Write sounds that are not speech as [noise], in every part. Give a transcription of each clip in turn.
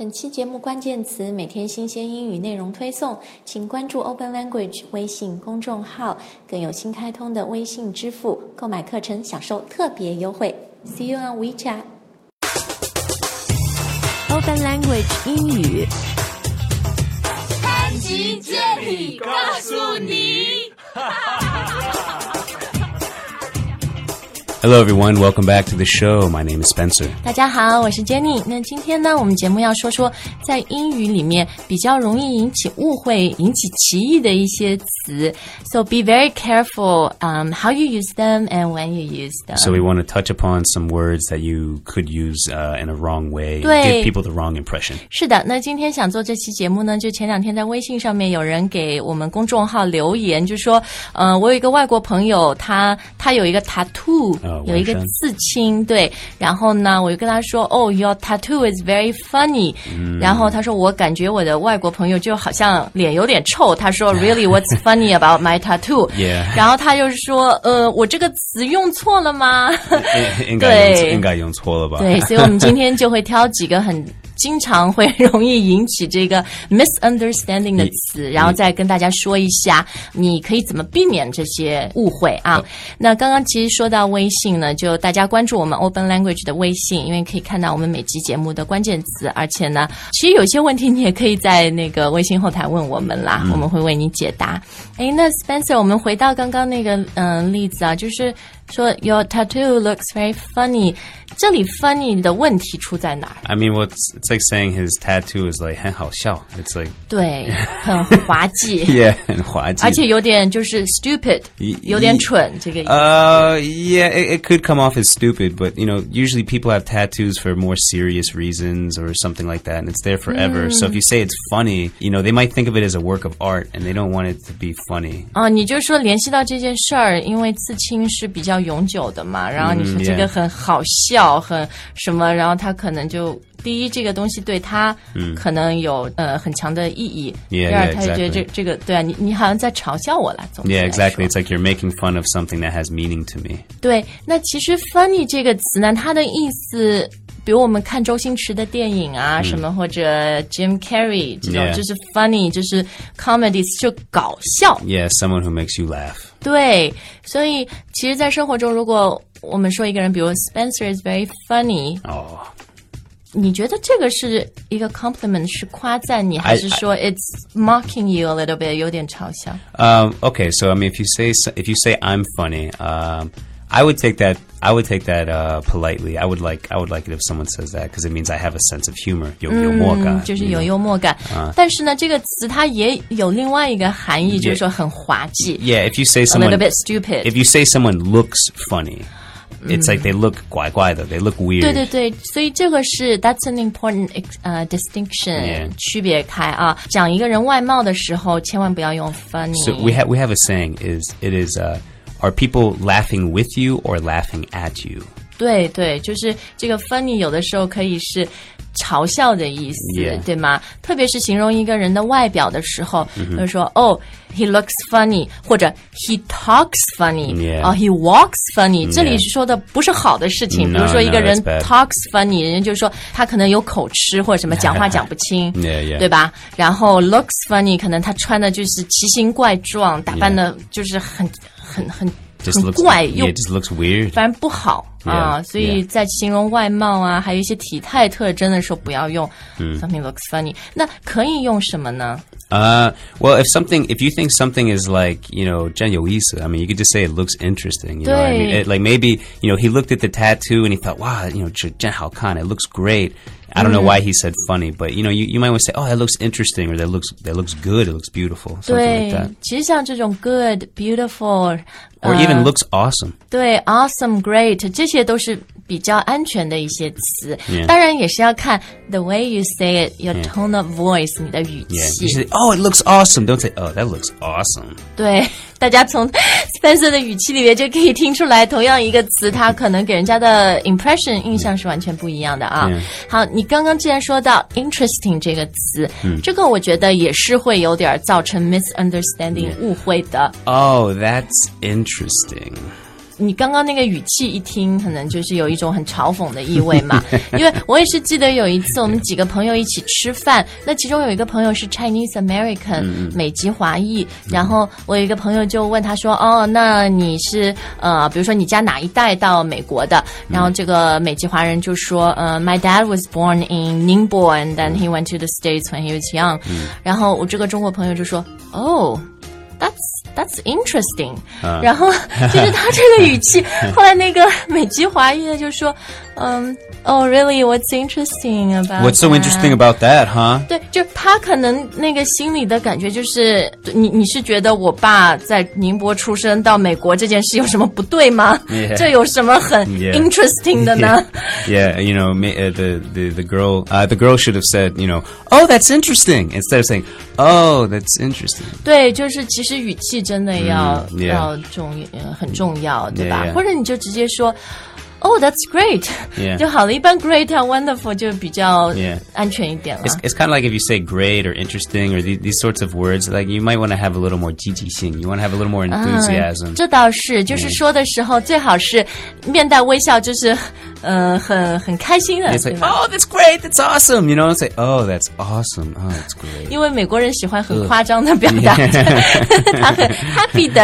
本期节目关键词每天新鲜英语内容推送，请关注 Open Language 微信公众号，更有新开通的微信支付购买课程享受特别优惠。See you on WeChat。Open Language 英语。潘吉接力告诉你。Hello, everyone. Welcome back to the show. My name is Spencer. 大家好，我是 Jenny。那今天呢，我们节目要说说在英语里面比较容易引起误会、引起歧义的一些词。So be very careful, um, how you use them and when you use them. So we want to touch upon some words that you could use uh, in a wrong way, 对。 give people the wrong impression. 是的，那今天想做这期节目呢，就前两天在微信上面有人给我们公众号留言，就说，呃，我有一个外国朋友，他他有一个 tattoo，、 呃有一个刺青，对，然后呢，我就跟他说，哦，your tattoo is very funny，、然后他说，我感觉我的外国朋友就好像脸有点臭，他说，[laughs] really what's funny about my tattoo？Yeah. 然后他就是说，呃，我这个词用错了吗？[laughs] 应该。应该用错了吧？对，所以我们今天就会挑几个很经常会容易引起这个 [laughs] misunderstanding 的词，然后再跟大家说一下，你可以怎么避免这些误会啊。那刚刚其实说到微信呢，就大家关注我们 Open Language 的微信，因为可以看到我们每集节目的关键词，而且呢，其实有些问题你也可以在那个微信后台问我们啦，我们会为你解答。诶，那 Spencer，我们回到刚刚那个嗯、呃例子啊，就是说 Your tattoo looks very funny，这里 funny 的问题出在哪儿？ I mean, what's it's like saying his tattoo is like 很好笑. It's like [laughs] 对，很滑稽。 yeah, 很滑稽。而且有点就是 [laughs] stupid，一有点蠢，这个 Uh, yeah, it, it could come off as stupid, but you know, usually people have tattoos for more serious reasons or something like that, and it's there forever. So if you say it's funny, you know, they might think of it as a work of art, and they don't want it to be funny. 啊，你就说联系到这件事儿，因为刺青是比较 永久的嘛。然后你说这个很好笑，很什么，然后他可能就。第一，这个东西对他可能有、呃很强的意义。第二，他就觉得这这个对啊，你你好像在嘲笑我了。Yeah, exactly. It's like you're making fun of something that has meaning to me. 对，那其实 funny 这个词呢，它的意思比如我们看周星驰的电影啊，什么或者 Jim Carrey 这种 Yeah 就是 funny，就是 comedy，就搞笑。 Yeah, someone who makes you laugh. 对，所以其实，在生活中，如果我们说一个人，比如 Spencer is very funny， Oh, 你觉得这个是一个 compliment，是夸赞你，还是说 it's mocking you a little bit，有点嘲笑？ um, okay. So I mean, if you say so- if you say I'm funny, um, I would take that. I would take that uh, politely. I would like. I would like it if someone says that because it means I have a sense of humor. 有幽默感，嗯，就是有 you know? 幽默感。但是呢，这个词它也有另外一个含义，就是说很滑稽 Yeah, if you say a someone, little bit stupid。 if you say someone looks funny, it's like they look 怪怪的, they look weird. 对对对，所以这个是 that's an important 呃 distinction Yeah. 区别开啊。讲一个人外貌的时候，千万不要用 funny。 So we have we have a saying is it is uh, are people laughing with you or laughing at you? 对对，就是这个 funny 有的时候可以是嘲笑的意思 Yeah. 对吗？特别是形容一个人的外表的时候，Mm-hmm. 比如说哦，he looks funny，或者 he talks funny， Yeah. 哦，he walks funny，、这里说的不是好的事情。 No, 比如说一个 no, 人 that's bad. talks funny，人家就说他可能有口吃或者什么讲话讲不清 Yeah, yeah. 对吧？然后 [laughs] looks [laughs] funny，可能他穿的就是奇形怪状，打扮的就是很 很很 Just 很 looks 怪又 yeah, it just looks weird. 反正不好啊 Yeah, 所以 yeah. 在形容外貌啊，还有一些体态特征的时候，不要用嗯 something looks funny。那可以用什么呢？ Uh, well, if something, if you think something is like, you know, 真有意思, I mean, you could just say it looks interesting. You know what I mean? 对。 It, like maybe, you know, he looked at the tattoo and he thought, wow, you know, 真好看, it looks great. I don't know why he said funny, but you know, you, you might want to say, oh, that looks interesting, or that looks that looks good, it looks beautiful, something 对 like that, 其实像这种 good、beautiful， or even looks awesome. 对 awesome、great，这些都是比较安全的一些词。 Yeah. 当然也是要看 the way you say it，your tone of voice，你的语 Yeah, 气。 you say, oh, it looks awesome. Don't say, oh, that looks awesome. 对， 大家从 [laughs] Spencer 的语气里面就可以听出来，同样一个词，它可能给人家的 impression 印象是完全不一样的啊。好，你刚刚既然说到 interesting 这个词，这个我觉得也是会有点造成 misunderstanding 误会的。Oh, that's interesting. 你刚刚那个语气一听，可能就是有一种很嘲讽的意味嘛。[laughs] 因为我也是记得有一次我们几个朋友一起吃饭，那其中有一个朋友是 Chinese American 美籍华裔，然后我有一个朋友就问他说：“哦，那你是呃，比如说你家哪一代到美国的？”然后这个美籍华人就说：“呃，My dad was born in Ningbo and then he went to the States when he was young。”然后我这个中国朋友就说：“哦。” That's that's interesting，、然后就是他这个语气，[laughs] 后来那个美籍华裔的就说，嗯 ，Oh really? What's interesting about? What's so that？ interesting about that, huh? 对，就他可能那个心里的感觉就是，你你是觉得我爸在宁波出生到美国这件事有什么不对吗 Yeah. 这有什么很 Yeah. interesting 的呢 Yeah, you know, ma- uh, the the the girl, uh, the girl should have said, you know, oh, that's interesting, instead of saying, oh, that's interesting. 对，就是其实语气真的要、嗯，yeah 要重呃很重要，对吧 Yeah, yeah 或者你就直接说。 Oh, that's great，、 Yeah 就好了。一般 great 啊，wonderful 就比较 Yeah 安全一点了。 It's, it's kind of like if you say great or interesting or these, these sorts of words, like you might want to have a little more jijixing. You want to have a little more enthusiasm. 这倒是，就是说的时候最好是面带微笑，就是 呃很很开心的， It's 对 like, 吧？ oh, that's great, that's awesome. You know, it's like, oh, that's awesome. Oh, that's great. 因为美国人喜欢很夸张的表达，他很 happy [laughs] 的。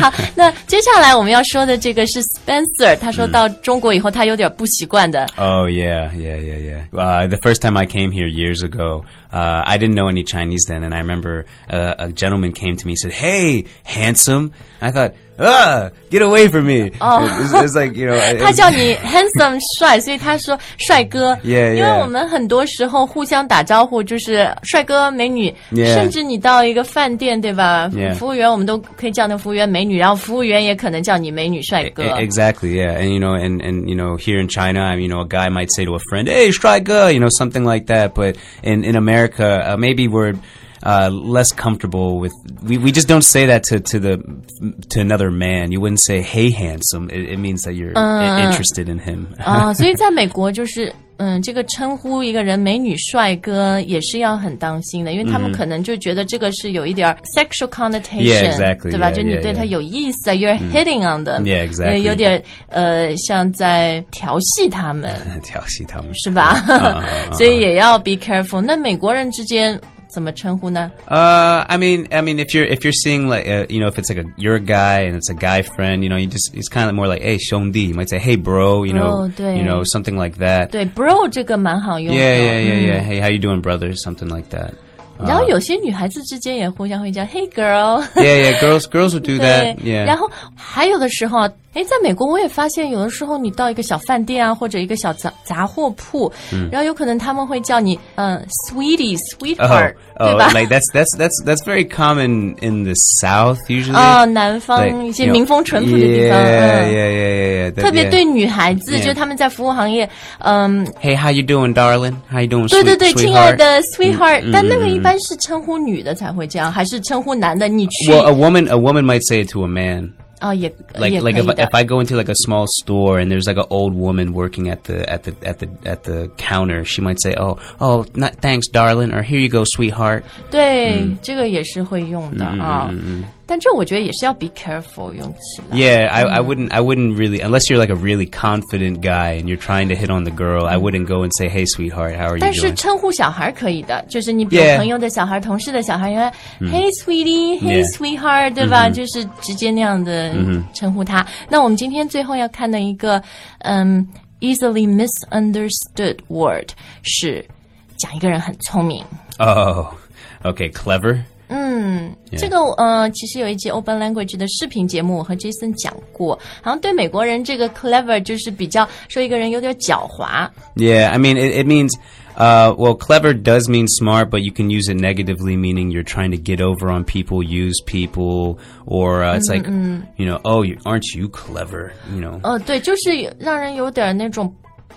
好，那接下来我们要说的这个是 Spencer，[laughs] 他说到中国以后他有点不习惯的。 Oh yeah, yeah, yeah, yeah. Uh, the first time I came here years ago, uh, I didn't know any Chinese then, and I remember uh, a gentleman came to me and said, "Hey, handsome." I thought, "Ah, get away from me!" Oh. It's, it's like you know, it- [laughs] 他叫你 handsome [laughs] 帅，所以他说帅哥。 Yeah, 因为 yeah. 我们很多时候互相打招呼就是帅哥、美女 Yeah. 甚至你到一个饭店，对吧 Yeah. 服务员我们都可以叫那服务员美女，然后服务员也可能叫你美女、帅哥。 E- Exactly, yeah. And you know, and and you know, here in China, you know, a guy might say to a friend, "Hey, Striker," you know, something like that. But in in America, uh, maybe we're uh, less comfortable with. We, we just don't say that to to the to another man. You wouldn't say, "Hey, handsome." It, it means that you're i- interested in him. 啊，所以在美国就是。 [laughs] 嗯，这个称呼一个人美女帅哥也是要很当心的，因为他们可能就觉得这个是有一点 sexual connotation，、对吧 yeah, 就你对他.有意思啊，you're hitting on exactly. 呃有点呃像在调戏他们，调戏他们。是吧？所以也要 be careful。那美国人之间怎么称呼呢？ Uh, I mean, I mean, if you're if you're seeing like, uh, you know, if it's like a you're a guy and it's a guy friend, you know, you just it's kind of more like, hey, Shondi. You might say, hey, bro. You know, Oh, 对。 you know, something like that. 对，bro 这个蛮好用的。 Yeah, yeah, yeah, yeah. Hey, how you doing, brother? Something like that. 然后有些女孩子之间也互相会叫 Hey girl。 Yeah, yeah. Girls, girls would do [laughs] 对 that.，Yeah. 然后还有的时候， 哎，在美国我也发现，有的时候你到一个小饭店啊，或者一个小杂杂货铺，然后有可能他们会叫你嗯，sweetie sweetheart，、Oh, 对 oh, 吧？like that's that's that's that's very common in the South usually. 哦，南方一些民风淳朴的地方嗯。特别对女孩子.就他们在服务行业，嗯，Hey, how you doing, darling? How you doing, 对对对?亲爱的 sweetheart，、但那个一般是称呼女的才会这样，还是称呼男的？你去 Well, a woman, a woman might say it to a man. 哦，也 like 也可 like 以 if, 的 if I go into like a small store and there's like an old woman working at the at the at the at the counter, she might say, "Oh, oh, not thanks, darling," or "Here you go, sweetheart." [laughs] 对，这个也是会用的啊。 但这我觉得也是要 be careful 用起来。 Yeah, I, I wouldn't I wouldn't really unless you're like a really confident guy and you're trying to hit on the girl. I wouldn't go and say, "Hey, sweetheart, how are you 但是 doing?" 称呼小孩可以的，就是你比如 Yeah 朋友的小孩、同事的小孩，原来 Hey sweetie, Hey Yeah sweetheart，对吧？就是直接那样的称呼他。那我们今天最后要看的一个，嗯，easily misunderstood word 是讲一个人很聪明。 Oh, okay, clever. 这个呃，其实有一集 Open Language 的视频节目，我和 Jason 讲过，好像对美国人这个 clever 就是比较说一个人有点狡猾。 Yeah, I mean it, it means uh, well, clever does mean smart, but you can use it negatively, meaning you're trying to get over on people, use people, or uh, it's like you know, oh, you, aren't you clever? You know. 呃，对，就是让人有点那种。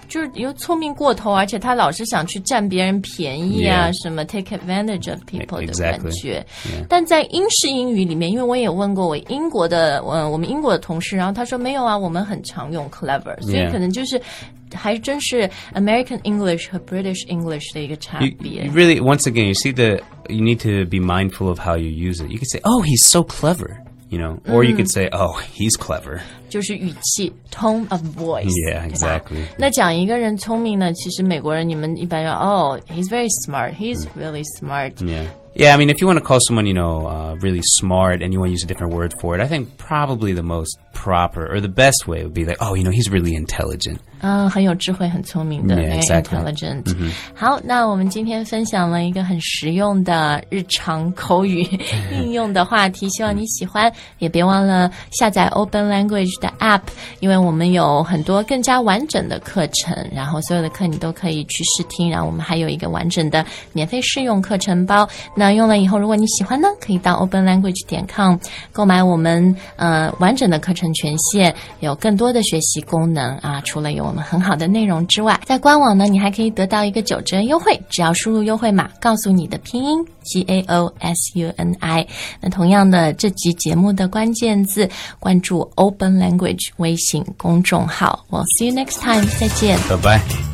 就是有聪明过头，而且他老是想去占别人便宜啊什么 take advantage of people 的感觉。但在英式英语里面，因为我也问过我英国的，呃，我们英国的同事，然后他说没有啊，我们很常用 clever，所以可能就是还真是 American English 和 British English 的一个差 You, 别 you。really, once again, you see the you need to be mindful of how you use it. You can say, "Oh, he's so clever." you know, or you could say, oh, he's clever. 就是语气 tone of voice。 Yeah, 对吧 exactly. 那讲一个人聪明呢，其实美国人你们一般要哦，he's very smart, he's really smart。 Yeah. Yeah, I mean, if you want to call someone, you know, uh, really smart and you want to use a different word for it, I think probably the most proper or the best way would be like, oh, you know, he's really intelligent. 嗯，很有智慧，很聪明的 Yeah, very exactly. intelligent、好，那我们今天分享了一个很实用的日常口语应用的话题，希望你喜欢。也别忘了下载 Open Language 的 App，因为我们有很多更加完整的课程，然后所有的课你都可以去试听，然后我们还有一个完整的免费试用课程包。那 用了以后，如果你喜欢呢，可以到 Open Language 点 com 购买我们呃完整的课程权限，有更多的学习功能啊。除了有我们很好的内容之外，在官网呢，你还可以得到一个九折优惠，只要输入优惠码，告诉你的拼音 G A O S U N I。那同样的，这集节目的关键字，关注 Open Language 微信公众号。我 see you next time，再见。拜拜